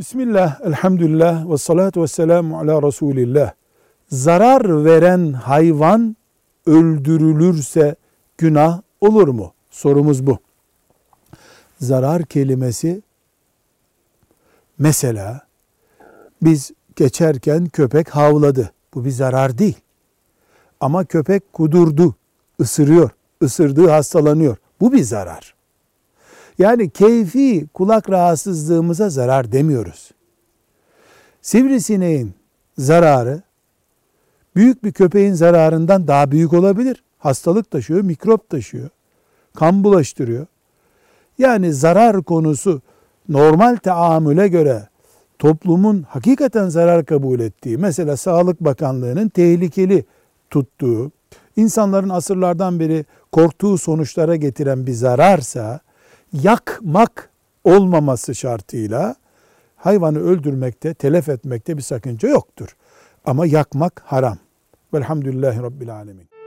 Bismillah, elhamdülillah ve salatu ve selamu ala Resulillah. Zarar veren hayvan öldürülürse günah olur mu? Sorumuz bu. Zarar kelimesi mesela biz geçerken köpek havladı. Bu bir zarar değil. Ama köpek kudurdu, ısırıyor, ısırdığı hastalanıyor. Bu bir zarar. Yani keyfi kulak rahatsızlığımıza zarar demiyoruz. Sivrisineğin zararı büyük bir köpeğin zararından daha büyük olabilir. Hastalık taşıyor, mikrop taşıyor, kan bulaştırıyor. Yani zarar konusu normal taamüle göre toplumun hakikaten zarar kabul ettiği, mesela Sağlık Bakanlığı'nın tehlikeli tuttuğu, insanların asırlardan beri korktuğu sonuçlara getiren bir zararsa, yakmak olmaması şartıyla hayvanı öldürmekte, telef etmekte bir sakınca yoktur. Ama yakmak haram. Velhamdülillahi Rabbil Alemin.